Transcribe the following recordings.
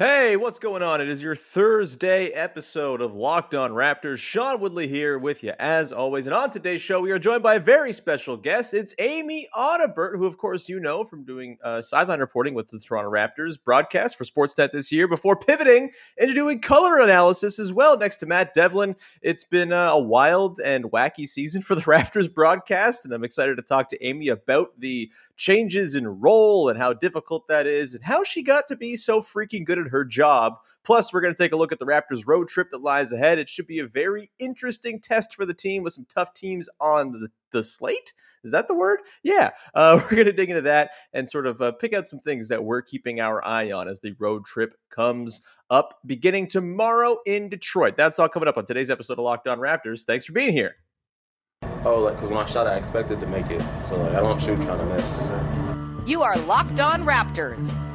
Hey, what's going on? It is your Thursday episode of Locked On Raptors. Sean Woodley here with you as always. And on today's show, we are joined by a very special guest. It's Amy Audibert, who, of course, you know from doing uh, sideline reporting with the Toronto Raptors broadcast for Sportsnet this year before pivoting into doing color analysis as well next to Matt Devlin. It's been uh, a wild and wacky season for the Raptors broadcast, and I'm excited to talk to Amy about the changes in role and how difficult that is and how she got to be so freaking good at her job. Plus, we're going to take a look at the Raptors road trip that lies ahead. It should be a very interesting test for the team with some tough teams on the, the slate. Is that the word? Yeah. Uh, we're going to dig into that and sort of uh, pick out some things that we're keeping our eye on as the road trip comes up beginning tomorrow in Detroit. That's all coming up on today's episode of Locked On Raptors. Thanks for being here. Oh, like, because when I shot, I expected to make it. So, like, I don't shoot trying to miss. You are Locked On Raptors,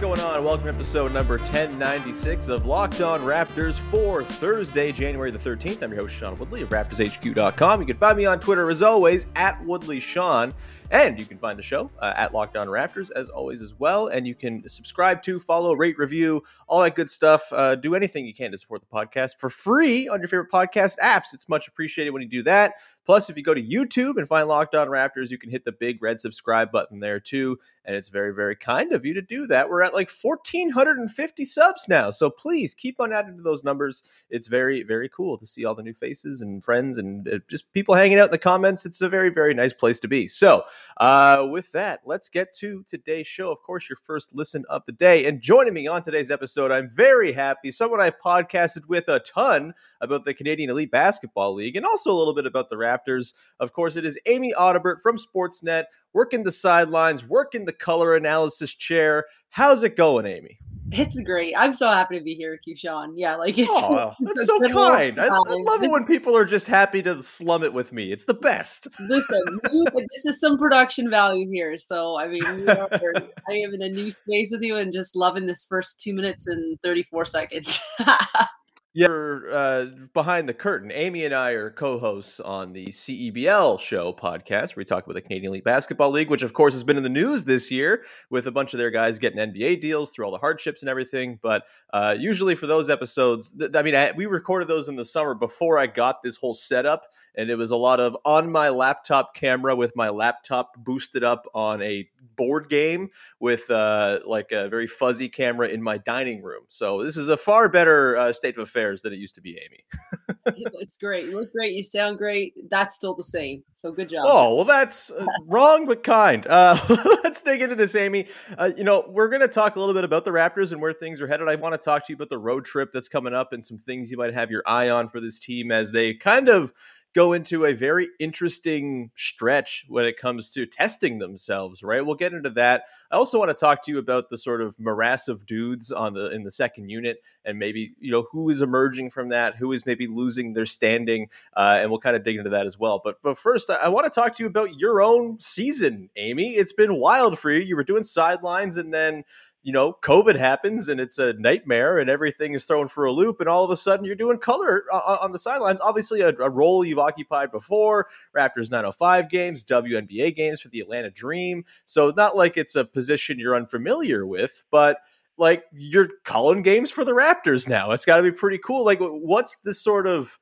Going on? Welcome to episode number 1096 of Locked On Raptors for Thursday, January the 13th. I'm your host, Sean Woodley of RaptorsHQ.com. You can find me on Twitter, as always, at WoodleySean. And you can find the show uh, at Locked On Raptors, as always, as well. And you can subscribe to, follow, rate, review, all that good stuff. Uh, do anything you can to support the podcast for free on your favorite podcast apps. It's much appreciated when you do that. Plus, if you go to YouTube and find Locked On Raptors, you can hit the big red subscribe button there too. And it's very, very kind of you to do that. We're at like 1,450 subs now. So please keep on adding to those numbers. It's very, very cool to see all the new faces and friends and uh, just people hanging out in the comments. It's a very, very nice place to be. So, uh, with that, let's get to today's show. Of course, your first listen of the day. And joining me on today's episode, I'm very happy. Someone I've podcasted with a ton about the Canadian Elite Basketball League and also a little bit about the Raptors. Of course, it is Amy Audibert from Sportsnet, working the sidelines, working the color analysis chair. How's it going, Amy? It's great. I'm so happy to be here with you, Sean. Yeah, like it's Oh, that's a so kind. I, I love it when people are just happy to slum it with me. It's the best. Listen, you- this is some production value here. So I mean, are, I am in a new space with you and just loving this first two minutes and 34 seconds. You're uh, behind the curtain. Amy and I are co-hosts on the CEBL show podcast, where we talk about the Canadian Elite Basketball League, which of course has been in the news this year with a bunch of their guys getting NBA deals through all the hardships and everything. But uh, usually for those episodes, th- I mean, I, we recorded those in the summer before I got this whole setup, and it was a lot of on my laptop camera with my laptop boosted up on a board game with uh, like a very fuzzy camera in my dining room. So this is a far better uh, state of affairs than it used to be, Amy. it's great. You look great. You sound great. That's still the same. So good job. Oh, well, that's uh, wrong but kind. Uh, let's dig into this, Amy. Uh, you know, we're going to talk a little bit about the Raptors and where things are headed. I want to talk to you about the road trip that's coming up and some things you might have your eye on for this team as they kind of go into a very interesting stretch when it comes to testing themselves, right? We'll get into that. I also want to talk to you about the sort of morass of dudes on the in the second unit and maybe, you know, who is emerging from that, who is maybe losing their standing, uh, and we'll kind of dig into that as well. But but first, I, I want to talk to you about your own season, Amy. It's been wild for you. You were doing sidelines and then you know, COVID happens and it's a nightmare and everything is thrown for a loop. And all of a sudden you're doing color on, the sidelines. Obviously, a, a, role you've occupied before Raptors 905 games, WNBA games for the Atlanta Dream. So, not like it's a position you're unfamiliar with, but like you're calling games for the Raptors now. It's got to be pretty cool. Like, what's the sort of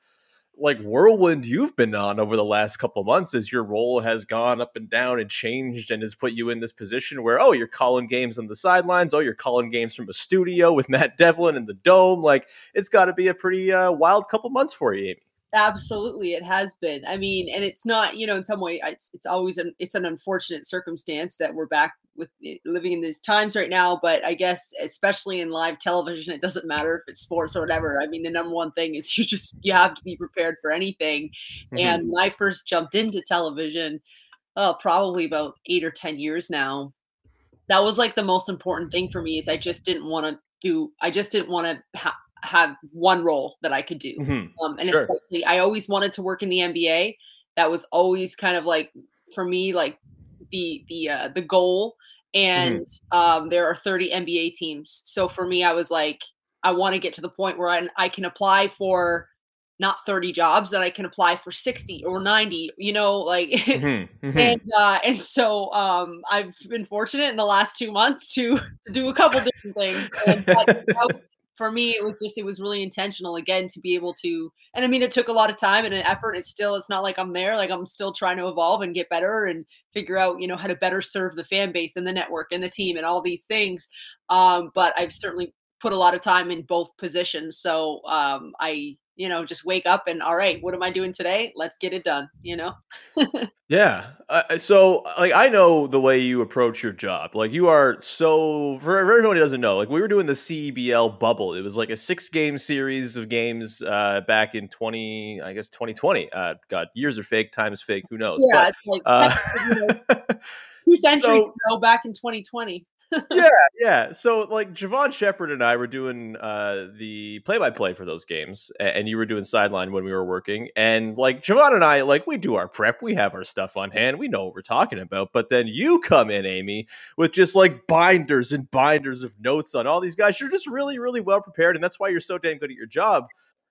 like whirlwind you've been on over the last couple months as your role has gone up and down and changed and has put you in this position where oh you're calling games on the sidelines. Oh you're calling games from a studio with Matt Devlin in the dome. Like it's got to be a pretty uh, wild couple months for you Amy Absolutely, it has been. I mean, and it's not, you know, in some way, it's, it's always an it's an unfortunate circumstance that we're back with living in these times right now. But I guess, especially in live television, it doesn't matter if it's sports or whatever. I mean, the number one thing is you just you have to be prepared for anything. Mm-hmm. And when I first jumped into television, oh, probably about eight or ten years now, that was like the most important thing for me. Is I just didn't want to do. I just didn't want to ha- have one role that I could do. Mm-hmm. Um, and sure. especially, I always wanted to work in the NBA. That was always kind of like for me, like the the uh, the goal. And mm-hmm. um, there are 30 NBA teams, so for me, I was like, I want to get to the point where I, I can apply for not 30 jobs that I can apply for 60 or 90, you know, like, mm-hmm, mm-hmm. and, uh, and so, um, I've been fortunate in the last two months to, to do a couple different things. And that, that, was, for me it was just it was really intentional again to be able to and i mean it took a lot of time and an effort it's still it's not like i'm there like i'm still trying to evolve and get better and figure out you know how to better serve the fan base and the network and the team and all these things um, but i've certainly put a lot of time in both positions so um, i you know just wake up and all right what am i doing today? Let's get it done you know? Yeah uh, so like i know the way you approach your job like you are so for everyone who doesn't know like we were doing the cebl bubble it was like a six game series of games uh back in 20 i guess 2020 uh god years are fake time is fake who knows yeah but, it's like uh, two centuries so, ago back in 2020 yeah, yeah. So like Javon Shepard and I were doing uh, the play-by-play for those games, and you were doing sideline when we were working. And like Javon and I, like we do our prep, we have our stuff on hand, we know what we're talking about. But then you come in, Amy, with just like binders and binders of notes on all these guys. You're just really, really well prepared, and that's why you're so damn good at your job.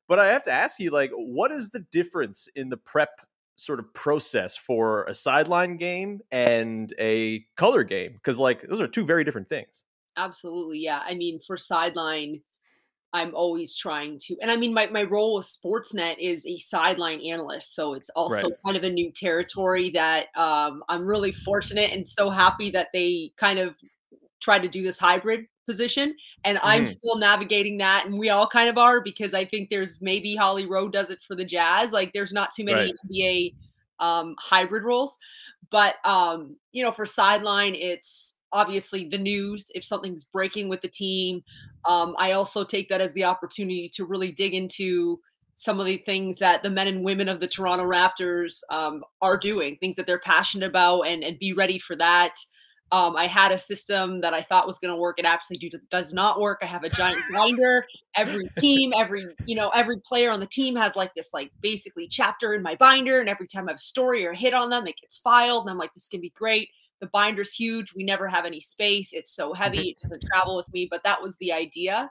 But I have to ask you, like, what is the difference in the prep sort of process for a sideline game and a color game because like those are two very different things. Absolutely yeah i mean for sideline i'm always trying to and i mean my, my role with sportsnet is a sideline analyst so it's also right. kind of a new territory that um, i'm really fortunate and so happy that they kind of try to do this hybrid position and i'm mm-hmm. still navigating that and we all kind of are because i think there's maybe holly rowe does it for the jazz like there's not too many right. nba um, hybrid roles but um, you know for sideline it's obviously the news if something's breaking with the team um, i also take that as the opportunity to really dig into some of the things that the men and women of the toronto raptors um, are doing things that they're passionate about and, and be ready for that um, I had a system that I thought was going to work. It absolutely do, does not work. I have a giant binder. Every team, every you know, every player on the team has like this like basically chapter in my binder, and every time I have a story or a hit on them, it gets filed. And I'm like, this can be great. The binder's huge. We never have any space. It's so heavy. It doesn't travel with me. But that was the idea.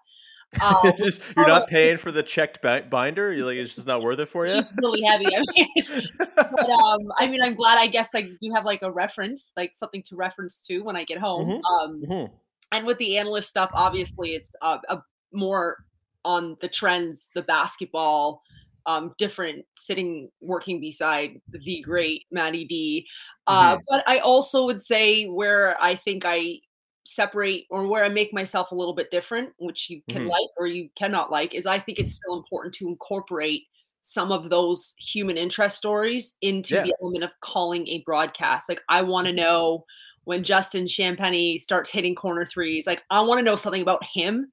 Um, just you're not paying for the checked binder. You're like it's just not worth it for you. It's just really heavy. I mean, but um, I mean, I'm glad. I guess I you have like a reference, like something to reference to when I get home. Mm-hmm. Um, mm-hmm. and with the analyst stuff, obviously, it's uh, a more on the trends, the basketball. Um, different sitting working beside the great Matty D. Uh, mm-hmm. But I also would say where I think I separate or where I make myself a little bit different, which you can mm-hmm. like or you cannot like, is I think it's still important to incorporate some of those human interest stories into yeah. the element of calling a broadcast. Like I want to mm-hmm. know when Justin Champagnie starts hitting corner threes, like I want to know something about him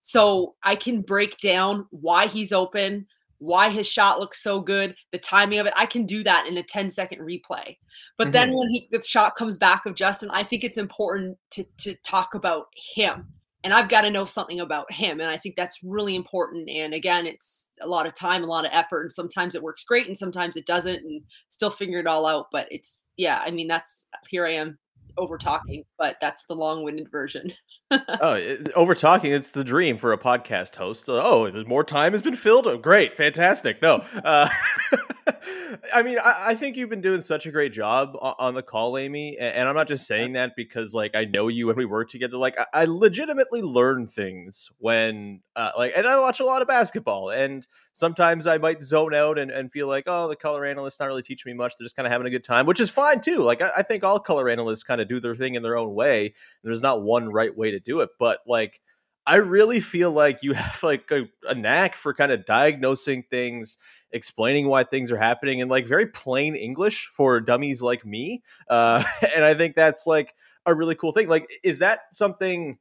so I can break down why he's open, why his shot looks so good, the timing of it. I can do that in a 10 second replay. But mm-hmm. then when he, the shot comes back of Justin, I think it's important to, to talk about him. And I've got to know something about him. And I think that's really important. And again, it's a lot of time, a lot of effort. And sometimes it works great and sometimes it doesn't and still figure it all out. But it's, yeah, I mean, that's here I am over talking, but that's the long winded version. oh, over talking, it's the dream for a podcast host. Oh, more time has been filled. Oh, great, fantastic. No, uh, I mean, I, I, think you've been doing such a great job on the call, Amy. And, I'm not just saying that because, like, I know you and we work together. Like, I, I legitimately learn things when, uh, like, and I watch a lot of basketball. And sometimes I might zone out and, and feel like, oh, the color analyst's not really teaching me much. They're just kind of having a good time, which is fine too. Like, I, I think all color analysts kind of do their thing in their own way. There's not one right way to do it. But, like, I really feel like you have like a, a knack for kind of diagnosing things, explaining why things are happening in like very plain English for dummies like me. Uh, and I think that's like a really cool thing. Like, is that something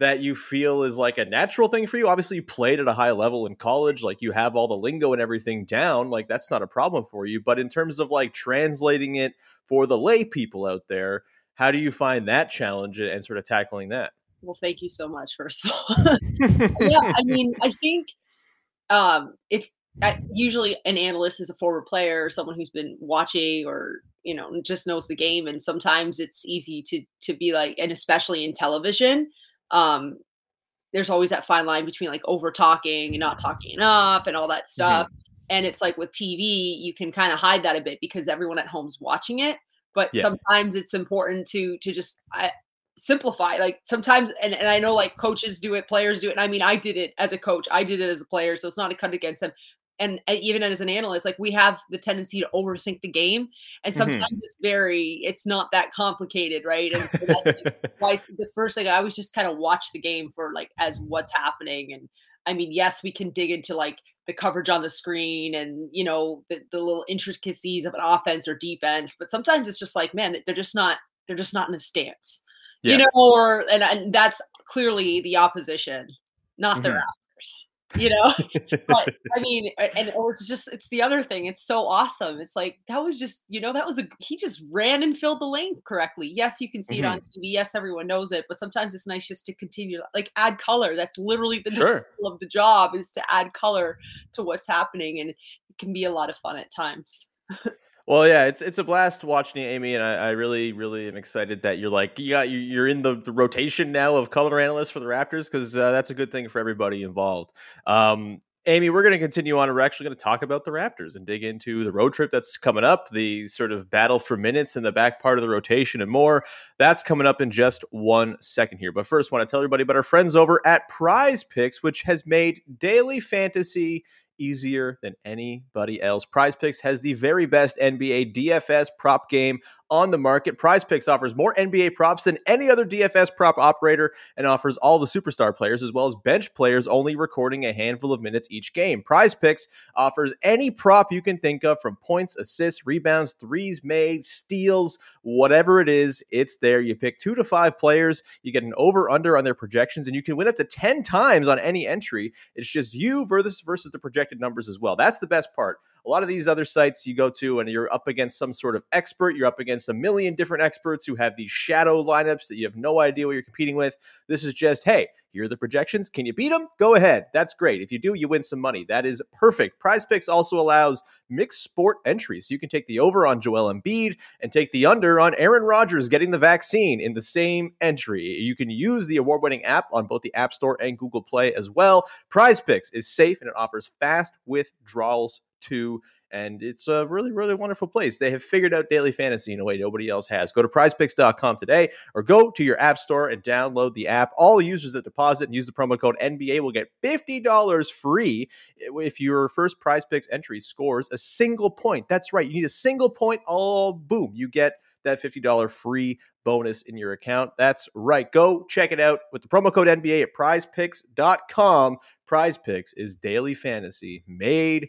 that you feel is like a natural thing for you? Obviously, you played at a high level in college, like you have all the lingo and everything down. Like, that's not a problem for you. But in terms of like translating it for the lay people out there, how do you find that challenge and sort of tackling that? well, thank you so much, first of all. yeah, I mean, I think um, it's usually an analyst is a former player, someone who's been watching or you know just knows the game, and sometimes it's easy to to be like, and especially in television, um, there's always that fine line between like over talking and not talking enough and all that stuff. Mm-hmm. And it's like with TV, you can kind of hide that a bit because everyone at home's watching it but yeah. sometimes it's important to to just I, simplify like sometimes and, and i know like coaches do it players do it and i mean i did it as a coach i did it as a player so it's not a cut against them and even as an analyst like we have the tendency to overthink the game and sometimes mm-hmm. it's very it's not that complicated right and so that's like why the first thing i always just kind of watch the game for like as what's happening and i mean yes we can dig into like the coverage on the screen and you know the, the little intricacies of an offense or defense but sometimes it's just like man they're just not they're just not in a stance yeah. you know, or and, and that's clearly the opposition, not the mm-hmm. Raptors. You know, but I mean, and or it's just it's the other thing. It's so awesome. It's like that was just you know that was a he just ran and filled the lane correctly. Yes, you can see mm-hmm. it on TV. Yes, everyone knows it, but sometimes it's nice just to continue like add color. That's literally the sure. of the job is to add color to what's happening, and it can be a lot of fun at times. Well, yeah, it's it's a blast watching you, Amy, and I, I really, really am excited that you're like you got you're in the, the rotation now of color analysts for the Raptors because uh, that's a good thing for everybody involved. Um, Amy, we're going to continue on. We're actually going to talk about the Raptors and dig into the road trip that's coming up, the sort of battle for minutes in the back part of the rotation, and more. That's coming up in just one second here. But first, I want to tell everybody about our friends over at Prize Picks, which has made daily fantasy easier than anybody else. Prize Picks has the very best NBA DFS prop game on the market. Prize Picks offers more NBA props than any other DFS prop operator and offers all the superstar players as well as bench players only recording a handful of minutes each game. Prize Picks offers any prop you can think of from points, assists, rebounds, threes made, steals, whatever it is, it's there. You pick two to five players, you get an over under on their projections, and you can win up to 10 times on any entry. It's just you versus versus the projected numbers as well. That's the best part. A lot of these other sites you go to and you're up against some sort of expert, you're up against a million different experts who have these shadow lineups that you have no idea what you're competing with. This is just, hey, here are the projections. Can you beat them? Go ahead. That's great. If you do, you win some money. That is perfect. Prize Picks also allows mixed sport entries. So you can take the over on Joel Embiid and take the under on Aaron Rodgers getting the vaccine in the same entry. You can use the award winning app on both the App Store and Google Play as well. Prize Picks is safe and it offers fast withdrawals too and it's a really, really wonderful place. They have figured out daily fantasy in a way nobody else has. Go to prizepicks.com today or go to your app store and download the app. All users that deposit and use the promo code NBA will get $50 free if your first prize picks entry scores a single point. That's right. You need a single point. All boom, you get that $50 free bonus in your account. That's right. Go check it out with the promo code NBA at prizepicks.com. Prize Picks is daily fantasy made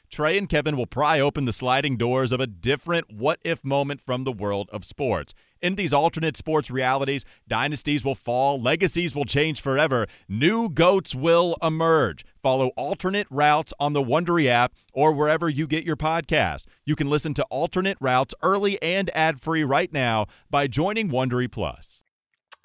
Trey and Kevin will pry open the sliding doors of a different what if moment from the world of sports. In these alternate sports realities, dynasties will fall, legacies will change forever, new goats will emerge. Follow alternate routes on the Wondery app or wherever you get your podcast. You can listen to alternate routes early and ad-free right now by joining Wondery Plus.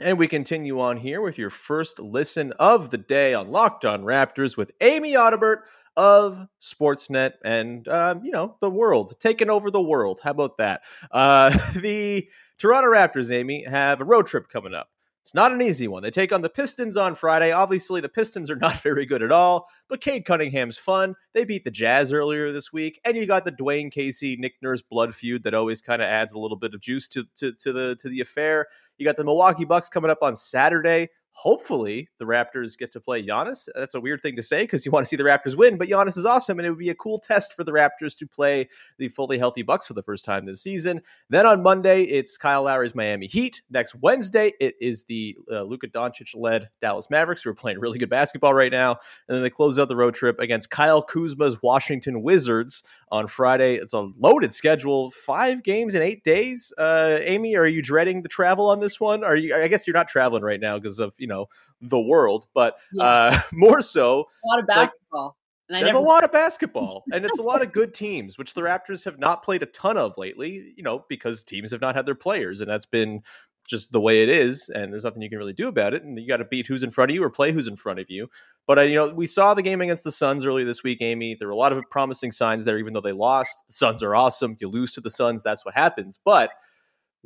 And we continue on here with your first listen of the day on Locked On Raptors with Amy Audibert of Sportsnet and um, you know the world taking over the world. How about that? Uh, the Toronto Raptors, Amy, have a road trip coming up. It's not an easy one. They take on the Pistons on Friday. Obviously, the Pistons are not very good at all, but Cade Cunningham's fun. They beat the Jazz earlier this week, and you got the Dwane Casey Nick Nurse blood feud that always kind of adds a little bit of juice to, to, to the to the affair. You got the Milwaukee Bucks coming up on Saturday hopefully the Raptors get to play Giannis. That's a weird thing to say because you want to see the Raptors win, but Giannis is awesome, and it would be a cool test for the Raptors to play the fully healthy Bucks for the first time this season. Then on Monday, it's Kyle Lowry's Miami Heat. Next Wednesday, it is the uh, Luka Doncic-led Dallas Mavericks, who are playing really good basketball right now. And then they close out the road trip against Kyle Kuzma's Washington Wizards on Friday. It's a loaded schedule, five games in eight days. Uh, Amy, are you dreading the travel on this one? Are you? I guess you're not traveling right now because of you know the world, but yeah. uh, more so a lot of basketball. Like, there's never- a lot of basketball, and it's a lot of good teams, which the Raptors have not played a ton of lately. You know, because teams have not had their players, and that's been just the way it is, and there's nothing you can really do about it. And you got to beat who's in front of you or play who's in front of you. But uh, you know, we saw the game against the Suns earlier this week, Amy. There were a lot of promising signs there, even though they lost. The Suns are awesome. You lose to the Suns, that's what happens. But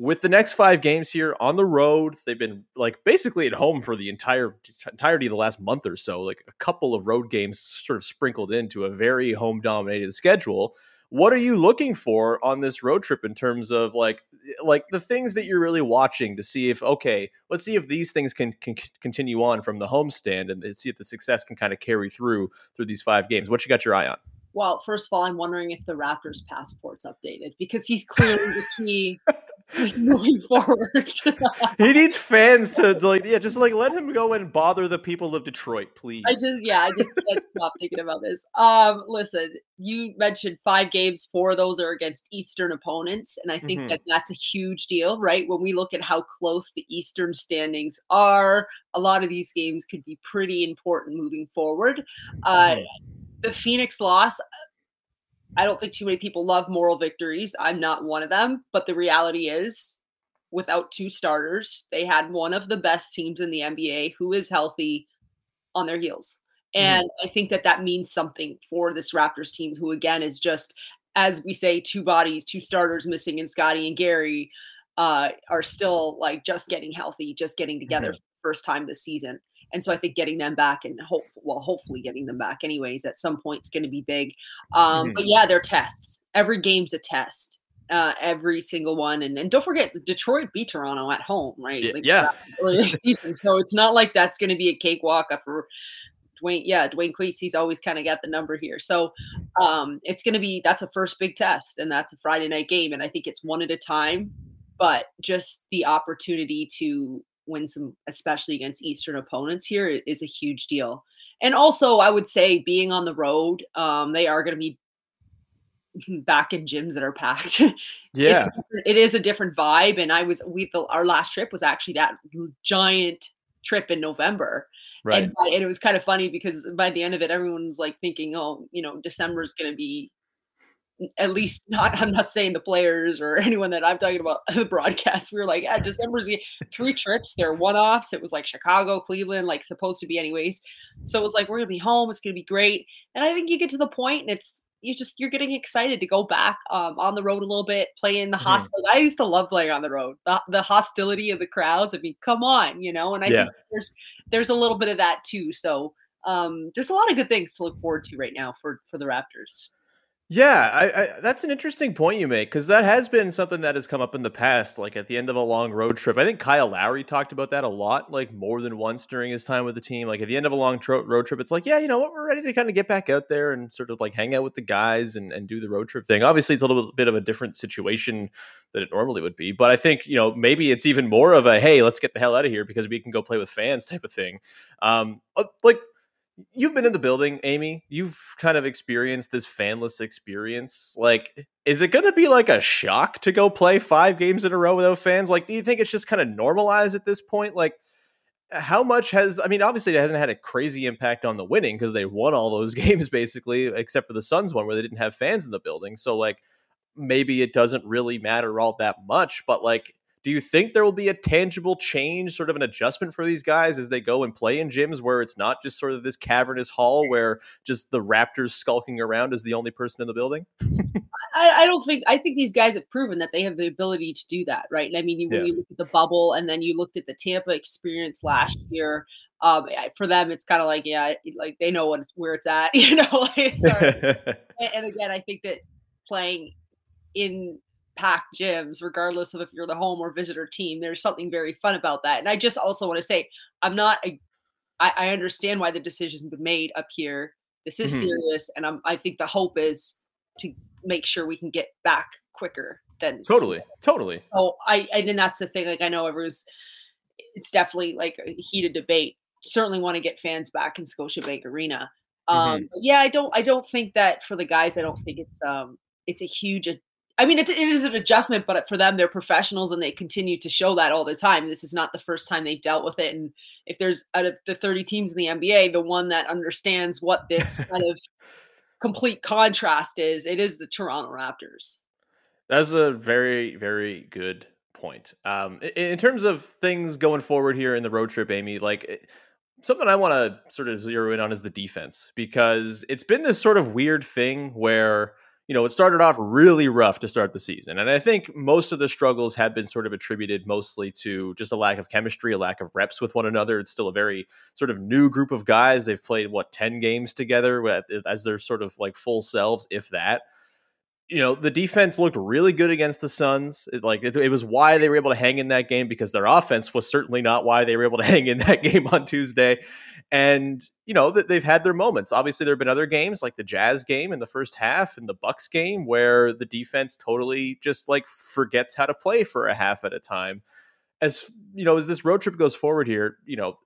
with the next five games here on the road, they've been like basically at home for the entire entirety of the last month or so. Like a couple of road games sort of sprinkled into a very home dominated schedule. What are you looking for on this road trip in terms of like like the things that you're really watching to see if okay, let's see if these things can, can continue on from the homestand and see if the success can kind of carry through through these five games. What you got your eye on? Well, first of all, I'm wondering if the Raptors passport's updated because he's clearly the key moving forward. he needs fans to like, yeah, just like let him go and bother the people of Detroit, please. I just, yeah, I just can't stop thinking about this. Um, listen, you mentioned five games, four of those are against Eastern opponents, and I think mm-hmm. that that's a huge deal, right? When we look at how close the Eastern standings are, a lot of these games could be pretty important moving forward. Uh, mm-hmm. the Phoenix loss, I don't think too many people love moral victories. I'm not one of them, but the reality is without two starters, they had one of the best teams in the NBA who is healthy on their heels. Mm-hmm. And mm-hmm. I think that that means something for this Raptors team who again is just as we say two bodies, two starters missing in Scottie and Gary uh, are still like just getting healthy, just getting together mm-hmm. first time this season. And so I think getting them back and hope, well, hopefully getting them back anyways at some point is going to be big. Um, mm-hmm. But yeah, they're tests. Every game's a test. Uh, every single one, and and don't forget, Detroit beat Toronto at home, right? Like, yeah. season, so it's not like that's going to be a cakewalk for Dwane. Yeah, Dwane Casey's always kind of got the number here, so um, it's going to be that's a first big test, and that's a Friday night game, and I think it's one at a time. But just the opportunity to win some, especially against Eastern opponents here, is a huge deal. And also, I would say being on the road, um, they are going to be back in gyms that are packed. Yeah, it is a different vibe. And I was we the, our last trip was actually that giant trip in November. Right. And, and, it was kind of funny because by the end of it, everyone's like thinking, oh, you know, December is going to be at least not i'm not saying the players or anyone that i'm talking about the broadcast. We were like yeah december's three trips they're one-offs. It was like chicago cleveland like supposed to be anyways. So it was like we're gonna be home. It's gonna be great. And i think you get to the point and it's you just you're getting excited to go back um, on the road a little bit play in the mm-hmm. i used to love playing on the road the, the hostility of the crowds. I mean come on you know? And i yeah. think there's there's a little bit of that too. So um, there's a lot of good things to look forward to right now for for the raptors yeah, I, I, that's an interesting point you make because that has been something that has come up in the past. Like at the end of a long road trip, I think Kyle Lowry talked about that a lot, like more than once during his time with the team. Like at the end of a long tro- road trip, it's like, yeah, you know what, we're ready to kind of get back out there and sort of like hang out with the guys and, and do the road trip thing. Obviously, it's a little bit of a different situation than it normally would be, but I think you know maybe it's even more of a hey, let's get the hell out of here because we can go play with fans type of thing. Um, uh, like you've been in the building, Amy. You've kind of experienced this fanless experience. Like, is it going to be like a shock to go play five games in a row without fans? Like, do you think it's just kind of normalized at this point? Like, how much has I mean, obviously, it hasn't had a crazy impact on the winning because they won all those games basically, except for the Suns one where they didn't have fans in the building. So, like, maybe it doesn't really matter all that much, but like do you think there will be a tangible change, sort of an adjustment for these guys as they go and play in gyms where it's not just sort of this cavernous hall where just the Raptors skulking around is the only person in the building? I, I, don't think I think these guys have proven that they have the ability to do that, right? And I mean, when yeah. you look at the bubble, and then you looked at the Tampa experience last year. Um, for them, it's kind of like, yeah, like they know what where it's at, you know. Like, and, and again, I think that playing in packed gyms, regardless of if you're the home or visitor team. There's something very fun about that. And I just also want to say, I'm not, a, I, I understand why the decision's been made up here. This is mm-hmm. serious. And I'm, I think the hope is to make sure we can get back quicker than totally, totally. So I, I, and that's the thing. Like, I know everyone's, it's definitely like a heated debate. Certainly want to get fans back in Scotiabank Arena. Um, mm-hmm. yeah, I don't, I don't think that for the guys, I don't think it's, um, it's a huge I mean, it, it is an adjustment, but for them, they're professionals and they continue to show that all the time. This is not the first time they've dealt with it. And if there's out of the 30 teams in the NBA, the one that understands what this kind of complete contrast is, it is the Toronto Raptors. That's a very, very good point. Um, in terms of things going forward here in the road trip, Amy, like eh, something I want to sort of zero in on is the defense because it's been this sort of weird thing where you know, it started off really rough to start the season. And I think most of the struggles have been sort of attributed mostly to just a lack of chemistry, a lack of reps with one another. It's still a very sort of new group of guys. They've played, what, 10 games together as their sort of like full selves, if that you know the defense looked really good against the Suns. It, like it, it, was why they were able to hang in that game because their offense was certainly not why they were able to hang in that game on Tuesday. And you know that they've had their moments. Obviously, there have been other games like the Jazz game in the first half and the Bucks game where the defense totally just like forgets how to play for a half at a time. As you know, as this road trip goes forward here, you know,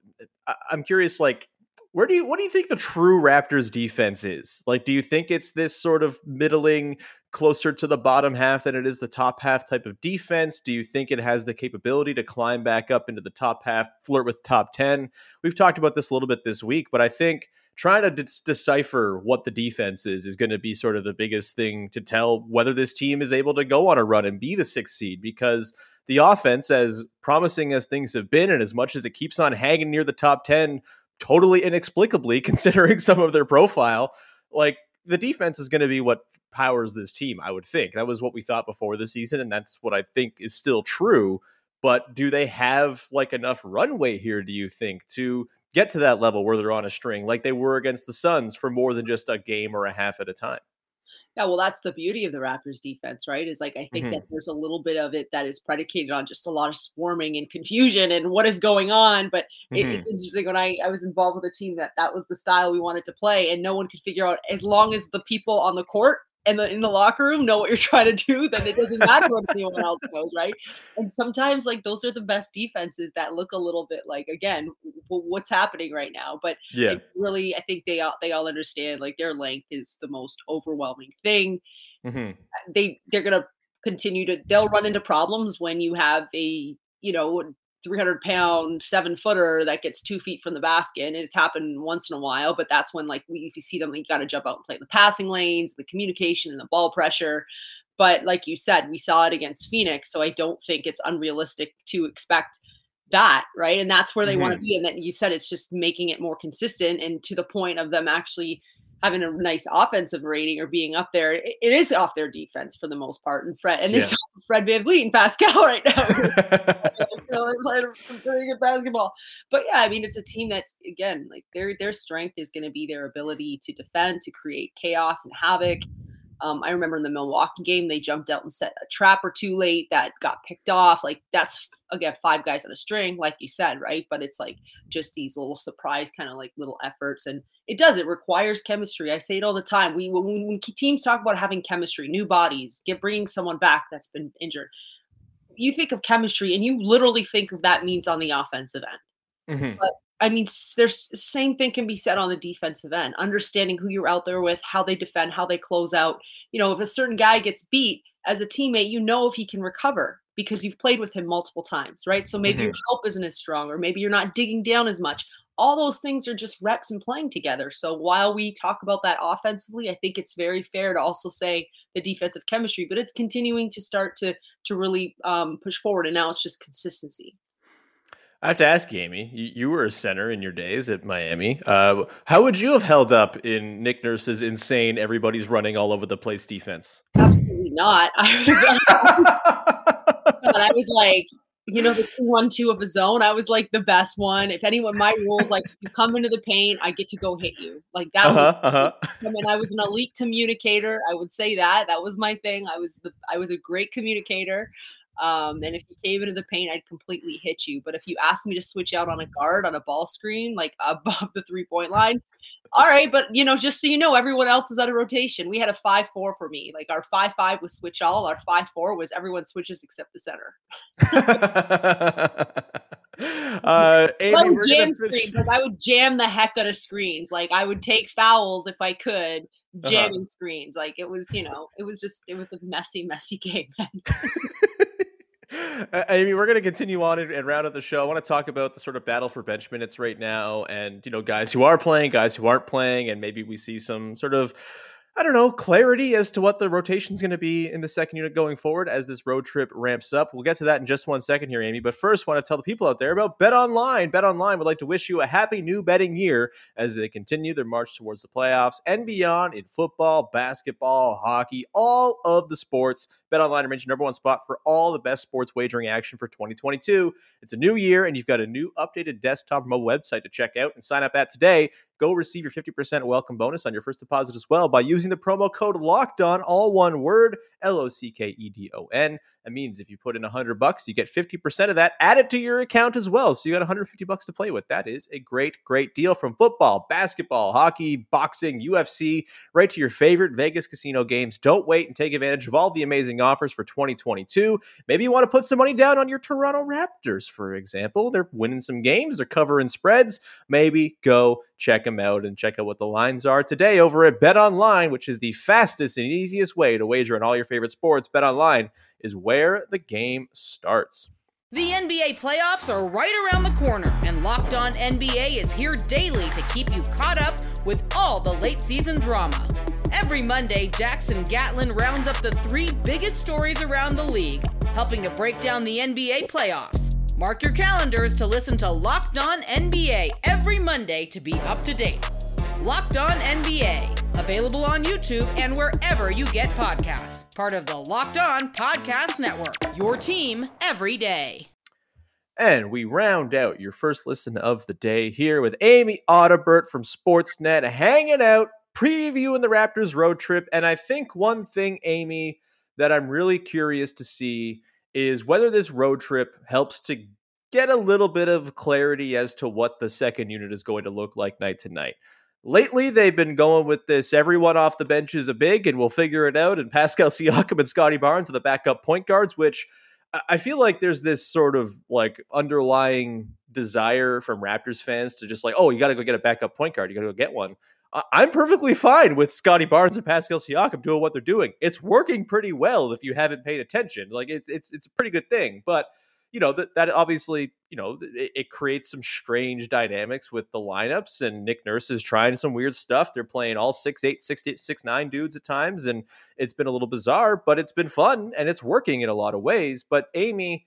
I, I'm curious, like where do you what do you think the true Raptors defense is? Like, do you think it's this sort of middling, closer to the bottom half than it is the top half type of defense? Do you think it has the capability to climb back up into the top half, flirt with top 10? We've talked about this a little bit this week, but I think trying to de- decipher what the defense is is going to be sort of the biggest thing to tell whether this team is able to go on a run and be the sixth seed because the offense as promising as things have been and as much as it keeps on hanging near the top 10 totally inexplicably, considering some of their profile, like the defense is going to be what powers this team, I would think. That was what we thought before the season, and that's what I think is still true. But do they have like enough runway here, do you think, to get to that level where they're on a string like they were against the Suns for more than just a game or a half at a time? Yeah, well, that's the beauty of the Raptors defense, right? Is like I think mm-hmm. that there's a little bit of it that is predicated on just a lot of swarming and confusion and what is going on. But mm-hmm. it, it's interesting when I, I was involved with a team that that was the style we wanted to play, and no one could figure out as long as the people on the court and the, in the locker room know what you're trying to do, then it doesn't matter what anyone else knows, right? And sometimes, like those are the best defenses that look a little bit like, again, what's happening right now. But yeah, really, I think they all they all understand like their length is the most overwhelming thing. Mm-hmm. They they're gonna continue to they'll run into problems when you have a you know 300 pound seven footer that gets two feet from the basket. And it's happened once in a while, but that's when, like, if you see them, you got to jump out and play the passing lanes, the communication, and the ball pressure. But like you said, we saw it against Phoenix. So I don't think it's unrealistic to expect that, right? And that's where they mm-hmm. want to be. And then you said it's just making it more consistent and to the point of them actually having a nice offensive rating or being up there. It, it is off their defense for the most part. And Fred and yeah. this Fred VanVleet and Pascal right now. you know, they're playing very good basketball. But yeah, I mean it's a team that's again like their their strength is going to be their ability to defend, to create chaos and havoc. Um, I remember in the Milwaukee game, they jumped out and set a trap or two late that got picked off. Like that's again five guys on a string, like you said, right? But it's like just these little surprise kind of like little efforts, and it does. It requires chemistry. I say it all the time. We when, when teams talk about having chemistry, new bodies, get bringing someone back that's been injured. You think of chemistry, and you literally think of that means on the offensive end. Mm-hmm. But I mean, there's same thing can be said on the defensive end. Understanding who you're out there with, how they defend, how they close out. You know, if a certain guy gets beat as a teammate, you know if he can recover because you've played with him multiple times, right? So maybe mm-hmm. your help isn't as strong, or maybe you're not digging down as much. All those things are just reps and playing together. So while we talk about that offensively, I think it's very fair to also say the defensive chemistry, but it's continuing to start to to really um, push forward, and now it's just consistency. I have to ask you, Amy. You, you, were a center in your days at Miami. Uh, how would you have held up in Nick Nurse's insane, everybody's running all over the place defense? Absolutely not. I was, I was like, you know, the two one two of a zone. I was like the best one. If anyone, my rules like you come into the paint, I get to go hit you. Like that. Uh-huh, was, uh-huh. I mean, I was an elite communicator. I would say that that was my thing. I was the I was a great communicator. Um, and if you came into the paint, I'd completely hit you. But if you asked me to switch out on a guard on a ball screen, like above the three point line, all right. But you know, just so you know, everyone else is out of rotation. We had a five four for me. Like our five five was switch all. Our five four was everyone switches except the center. uh, Amy, I would jam screens. Like I would jam the heck out of screens. Like I would take fouls if I could, uh-huh. jamming uh-huh. screens. Like it was, you know, it was just it was a messy, messy game. Amy, we're going to continue on and, and round out the show. I want to talk about the sort of battle for bench minutes right now, and you know, guys who are playing, guys who aren't playing, and maybe we see some sort of I don't know, clarity as to what the rotation is going to be in the second unit going forward as this road trip ramps up. We'll get to that in just one second here, Amy. But first, want to tell the people out there about Bet Online. Bet Online would like to wish you a happy new betting year as they continue their march towards the playoffs and beyond in football, basketball, hockey, all of the sports. Bet Online remains your number one spot for all the best sports wagering action for 2022. It's a new year, and you've got a new updated desktop mobile website to check out and sign up at today go receive your 50% welcome bonus on your first deposit as well by using the promo code locked on all one word l-o-c-k-e-d-o-n that means if you put in 100 bucks you get 50% of that added to your account as well. So you got 150 bucks to play with. That is a great great deal from football basketball hockey boxing ufc right to your favorite vegas casino games. Don't wait and take advantage of all the amazing offers for 2022 maybe you want to put some money down on your toronto raptors for example. They're winning some games they're covering spreads. Maybe go check them out and check out what the lines are today over at Bet Online, which is the fastest and easiest way to wager on all your favorite sports. Bet Online is where the game starts. The NBA playoffs are right around the corner, and Locked On NBA is here daily to keep you caught up with all the late season drama. Every Monday, Jackson Gatlin rounds up the three biggest stories around the league, helping to break down the NBA playoffs. Mark your calendars to listen to Locked On NBA every Monday to be up to date. Locked On NBA, available on YouTube and wherever you get podcasts. Part of the Locked On Podcast Network, your team every day. And we round out your first listen of the day here with Amy Audibert from Sportsnet hanging out, previewing the Raptors road trip. And I think one thing, Amy, that I'm really curious to see is whether this road trip helps to get a little bit of clarity as to what the second unit is going to look like night to night. Lately, they've been going with this everyone off the bench is a big and we'll figure it out. And Pascal Siakam and Scottie Barnes are the backup point guards, which I feel like there's this sort of like underlying desire from Raptors fans to just like, oh, you got to go get a backup point guard. You got to go get one. I'm perfectly fine with Scottie Barnes and Pascal Siakam doing what they're doing. It's working pretty well if you haven't paid attention. Like it's it's it's a pretty good thing, but you know that that obviously you know it, it, creates some strange dynamics with the lineups. And Nick Nurse is trying some weird stuff. They're playing all six eight, six six nine dudes at times, and it's been a little bizarre, but it's been fun and it's working in a lot of ways. But Amy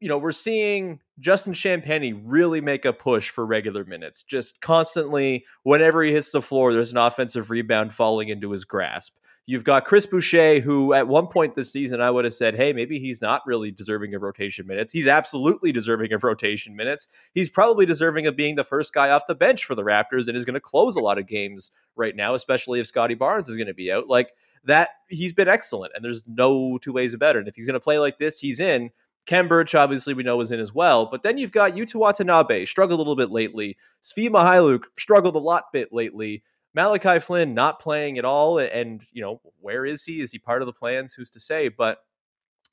you know, we're seeing Justin Champagnie really make a push for regular minutes. Just constantly, whenever he hits the floor, there's an offensive rebound falling into his grasp. You've got Chris Boucher, who at one point this season I would have said, hey, maybe he's not really deserving of rotation minutes. He's absolutely deserving of rotation minutes. He's probably deserving of being the first guy off the bench for the Raptors and is going to close a lot of games right now, especially if Scottie Barnes is going to be out. Like that, he's been excellent, and there's no two ways about it. And if he's going to play like this, he's in. Khem Birch, obviously, we know is in as well. But then you've got Yuta Watanabe, struggled a little bit lately. Svi Mykhailiuk struggled a lot bit lately. Malachi Flynn not playing at all. And, you know, where is he? Is he part of the plans? Who's to say? But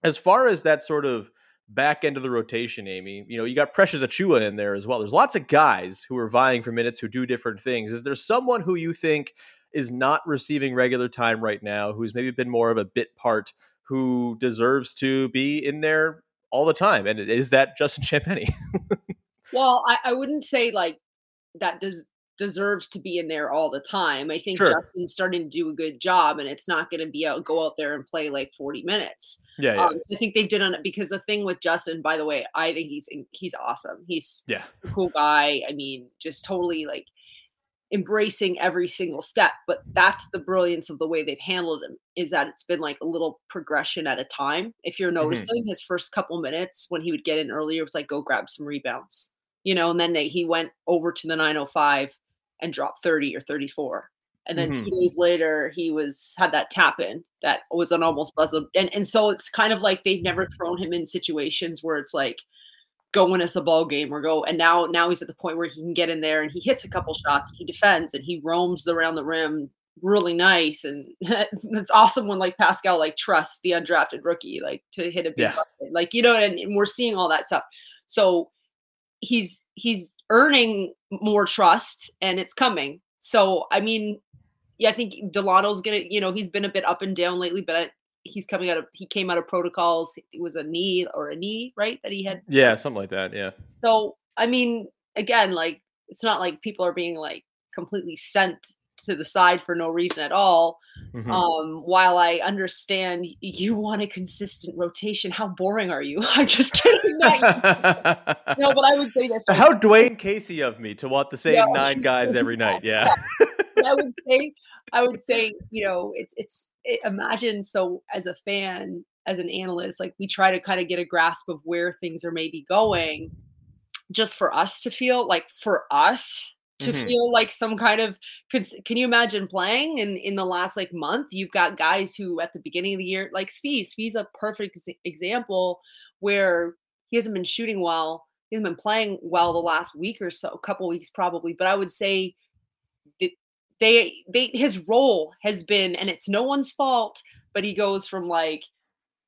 as far as that sort of back end of the rotation, Amy, you know, you got Precious Achiuwa in there as well. There's lots of guys who are vying for minutes who do different things. Is there someone who you think is not receiving regular time right now, who's maybe been more of a bit part, who deserves to be in there all the time? And is that Justin Champagnie? well, I, I wouldn't say like that does deserves to be in there all the time. I think Sure. Justin's starting to do a good job, and it's not going to be out go out there and play like forty minutes. yeah, yeah. Um, so I think they did on it because the thing with Justin, by the way, I think he's he's awesome. He's Yeah. a cool guy. I mean, just totally like embracing every single step. But that's the brilliance of the way they've handled him is that it's been like a little progression at a time. If you're Mm-hmm. noticing his first couple minutes when he would get in earlier, it was like go grab some rebounds, you know, and then they, he went over to the 905 and dropped 30 or 34. And then Mhm. two days later, he was had that tap in that was an almost buzzer. And and so it's kind of like they've never thrown him in situations where it's like go win us a ball game or go and now now he's at the point where he can get in there and he hits a couple shots and he defends and he roams around the rim really nice and it's awesome when like Pascal like trusts the undrafted rookie like to hit a big Yeah. bucket. like you know and, and we're seeing all that stuff so he's he's earning more trust and it's coming so I mean yeah I think Dalano's gonna you know he's been a bit up and down lately but I, he's coming out of he came out of protocols it was a knee or a knee right that he had yeah, something like that. Yeah. so I mean, again, like it's not like people are being like completely sent to the side for no reason at all. Mhm. Um, while I understand you want a consistent rotation, how boring are you? I'm just kidding. No, but I would say that's How Dwane Casey of me to want the same Yeah. nine guys every night. Yeah. I would say, I would say, you know, it's it's it, imagine so as a fan, as an analyst, like we try to kind of get a grasp of where things are maybe going, just for us to feel like for us to Mhm. feel like some kind of can you imagine playing in in the last like month you've got guys who at the beginning of the year like Svi Svi's a perfect ex- example where he hasn't been shooting well he hasn't been playing well the last week or so a couple weeks probably but I would say they they his role has been and it's no one's fault but he goes from like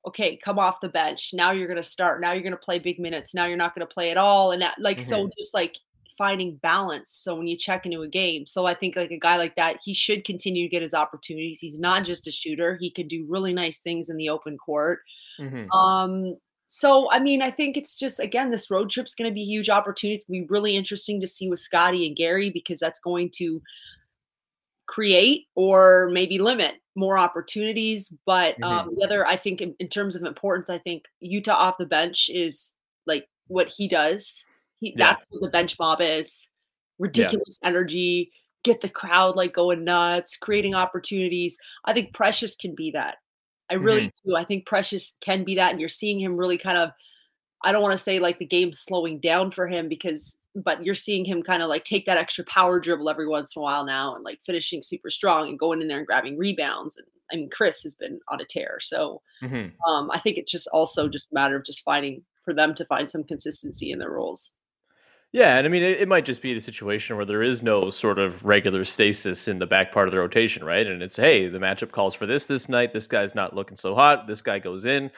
okay come off the bench. Now you're going to start. Now you're going to play big minutes. Now you're not going to play at all. And that like so just like finding balance. So when you check into a game so i think like a guy like that he should continue to get his opportunities. He's not just a shooter. He can do really nice things in the open court. Mhm. um so I mean, I think it's just again, this road trip's going to be huge opportunity. It's going to be really interesting to see with Scottie and Gary because that's going to create or maybe limit more opportunities. But um, mm-hmm. the other, I think, in, in terms of importance, I think Yuta off the bench is like what he does. He, Yeah. That's what the bench mob is. Ridiculous energy, get the crowd like going nuts, creating mm-hmm. opportunities. I think Precious can be that. I really mm-hmm. do. I think Precious can be that, and you're seeing him really kind of. I don't want to say like the game's slowing down for him because, but you're seeing him kind of like take that extra power dribble every once in a while now, and like finishing super strong and going in there and grabbing rebounds. And I mean, Chris has been on a tear, so Mhm. um, I think it's just also just a matter of just finding for them to find some consistency in their roles. Yeah, and I mean, it, it might just be the situation where there is no sort of regular stasis in the back part of the rotation, right? And it's, hey, the matchup calls for this this night. This guy's not looking so hot. This guy goes in.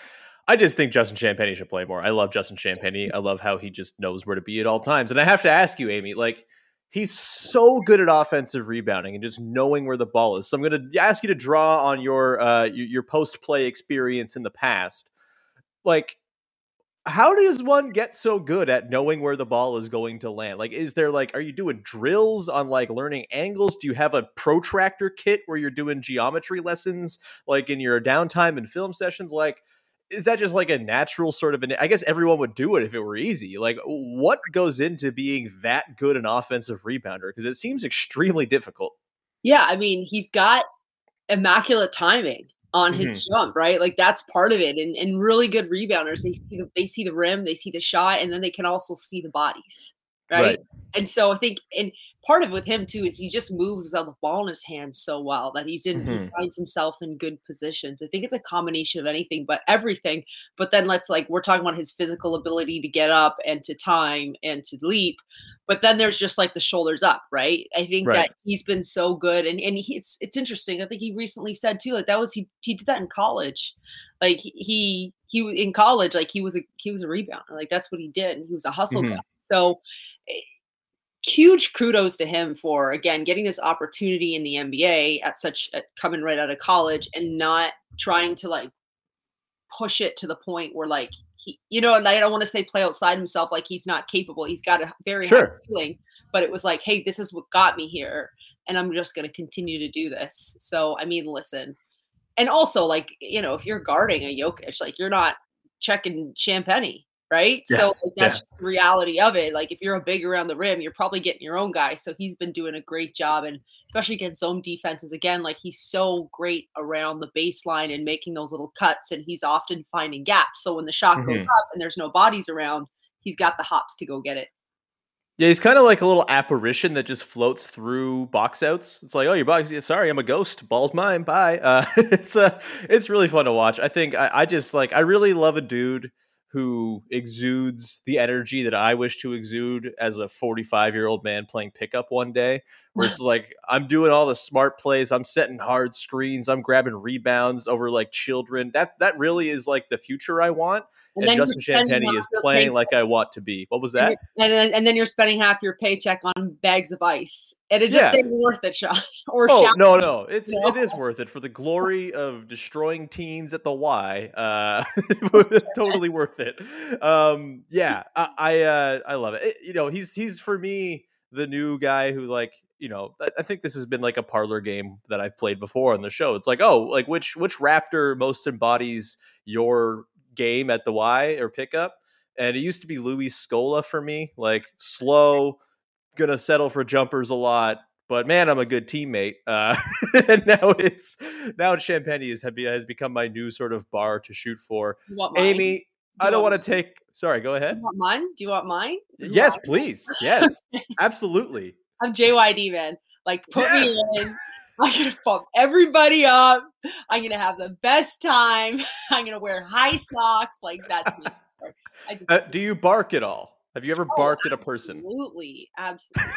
I just think Justin Champagnie should play more. I love Justin Champagnie. I love how he just knows where to be at all times. And I have to ask you, Amy, like, he's so good at offensive rebounding and just knowing where the ball is. So I'm going to ask you to draw on your uh, your, your post play experience in the past. Like, how does one get so good at knowing where the ball is going to land? Like, is there like, are you doing drills on like learning angles? Do you have a protractor kit where you're doing geometry lessons like in your downtime and film sessions? Like, is that just like a natural sort of an? I guess everyone would do it if it were easy. Like, what goes into being that good an offensive rebounder? Because it seems extremely difficult. Yeah, I mean, he's got immaculate timing on his mm-hmm. jump, right? Like that's part of it. And and really good rebounders, they see the they see the rim, they see the shot, and then they can also see the bodies. Right. Right. And so I think and part of with him too is he just moves without the ball in his hands so well that he's in he Mhm. finds himself in good positions. I think it's a combination of anything but everything. But then let's like we're talking about his physical ability to get up and to time and to leap. but then there's just like the shoulders up, right? I think Right. that he's been so good, and and he, it's it's interesting. I think he recently said too, like that was he he did that in college, like he he, he in college, like he was a he was a rebounder, like that's what he did, and he was a hustle Mhm. guy. So huge kudos to him for again getting this opportunity in the NBA at such at coming right out of college and not trying to like push it to the point where like he you know and I don't want to say play outside himself like he's not capable he's got a very high Sure. ceiling but it was like hey this is what got me here and I'm just going to continue to do this so I mean listen and also like you know if you're guarding a Jokic like you're not checking Champagnie right Yeah, so like, that's yeah. just the reality of it like if you're a big around the rim you're probably getting your own guy so he's been doing a great job and especially against zone defenses again like he's so great around the baseline and making those little cuts and he's often finding gaps so when the shot goes Mhm. up and there's no bodies around he's got the hops to go get it Yeah, he's kind of like a little apparition that just floats through box outs. It's like, oh, your box. yeah, Sorry, I'm a ghost. Ball's mine. Bye. Uh, it's uh, it's really fun to watch. I think I, I just like I really love a dude who exudes the energy that I wish to exude as a 45 year old man playing pickup one day. Where it's like I'm doing all the smart plays, I'm setting hard screens, I'm grabbing rebounds over like children. That that really is like the future I want. And, you're Justin Champagnie is playing paycheck- like I want to be. What was that? and, then- and then you're spending half your paycheck on bags of ice and it just Yeah. ain't worth it Sean or Oh no, no, it's No. it is worth it for the glory of destroying teens at the Y. Uh, totally worth it. Um, yeah, I I, uh, I love it. It- You know, he's he's for me the new guy who like you know I, I think this has been like a parlor game that I've played before on the show. It's like oh like which which Raptor most embodies your game at the Y or pickup. And it used to be Luis Scola for me, like slow, gonna settle for jumpers a lot, but man, I'm a good teammate. Uh, and now it's now Champagnie has has become my new sort of bar to shoot for. Mine? Amy, Do I don't want want to take. Sorry, go Do ahead. you want mine? Do you want mine? Do you Yes, want- please. Yes, absolutely. I'm JYD, man. Like, put Yes. me in. I'm gonna pump everybody up. I'm gonna have the best time. I'm gonna wear high socks. Like that's me. Just, Uh, do you bark at all? Have you ever Oh, barked at a person? Absolutely, absolutely.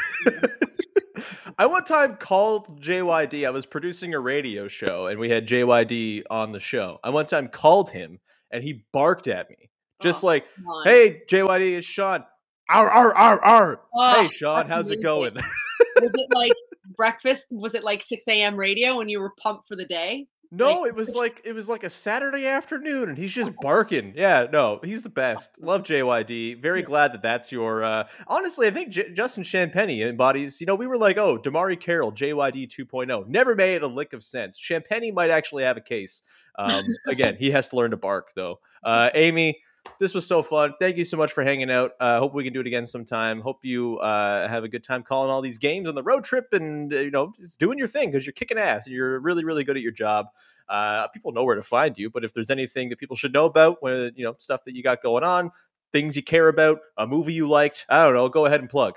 I one time called JYD. I was producing a radio show and we had JYD on the show. I one time called him and he barked at me. Just Oh, like, hey, JYD, it's Sean. Arr, arr, arr, arr. Oh, hey, Sean, that's how's it going? was it like breakfast? Was it like 6 a.m. radio when you were pumped for the day? No, it was like it was like a Saturday afternoon, and he's just barking. Yeah, no, he's the best. Love JYD. Very glad that that's your. uh Honestly, I think J- Justin Champagnie embodies. You know, we were like, oh, DeMarre Carroll, JYD 2.0. oh. Never made a lick of sense. Champagnie might actually have a case. Um, again, he has to learn to bark though. Uh, Amy, this was so fun. Thank you so much for hanging out. Uh, hope we can do it again sometime. Hope you uh, have a good time calling all these games on the road trip and uh, you know just doing your thing because you're kicking ass and you're really really good at your job. Uh, people know where to find you, but if there's anything that people should know about, when you know stuff that you got going on, things you care about, a movie you liked, I don't know, go ahead and plug.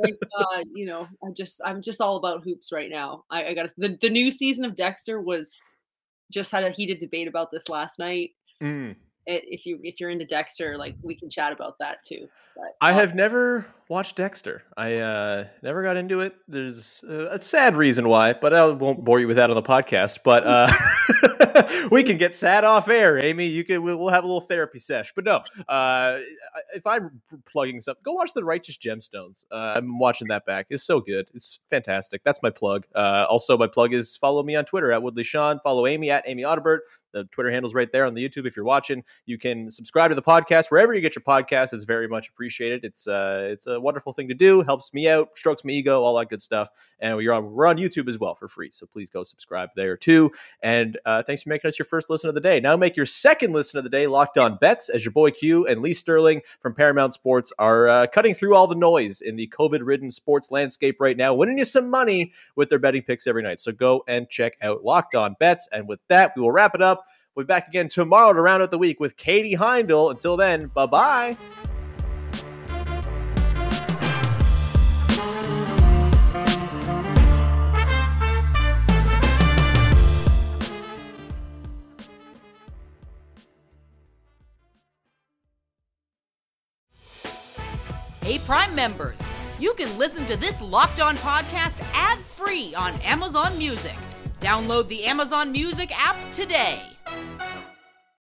Like, uh, you know, I'm just I'm just all about hoops right now. I, I got the the new season of Dexter was just had a heated debate about this last night. Mm. It, if you if you're into Dexter, like we can chat about that too. But, I uh, have never watched Dexter. I uh, never got into it. There's a sad reason why, but I won't bore you with that on the podcast. But uh, we can get sad off air, Amy. You can. We'll we'll have a little therapy sesh. But no, uh, if I'm plugging something, go watch the Righteous Gemstones. Uh, I'm watching that back. It's so good. It's fantastic. That's my plug. Uh, also, my plug is follow me on Twitter at Woodley Sean. Follow Amy at Amy Audibert. The Twitter handle's right there on the YouTube if you're watching. You can subscribe to the podcast wherever you get your podcast. It's very much appreciated. It's uh, it's a wonderful thing to do. Helps me out, strokes my ego, all that good stuff. And we're on we're on YouTube as well for free. So please go subscribe there too. And uh, thanks for making us your first listen of the day. Now make your second listen of the day. Locked on bets as your boy Q and Lee Sterling from Paramount Sports are uh, cutting through all the noise in the COVID-ridden sports landscape right now, winning you some money with their betting picks every night. So go and check out Locked On Bets. And with that, we will wrap it up. We'll be back again tomorrow to round out the week with Katie Heindl. Until then, bye bye. Hey, Prime members, you can listen to this Locked On podcast ad free on Amazon Music. Download the Amazon Music app today. Thank you.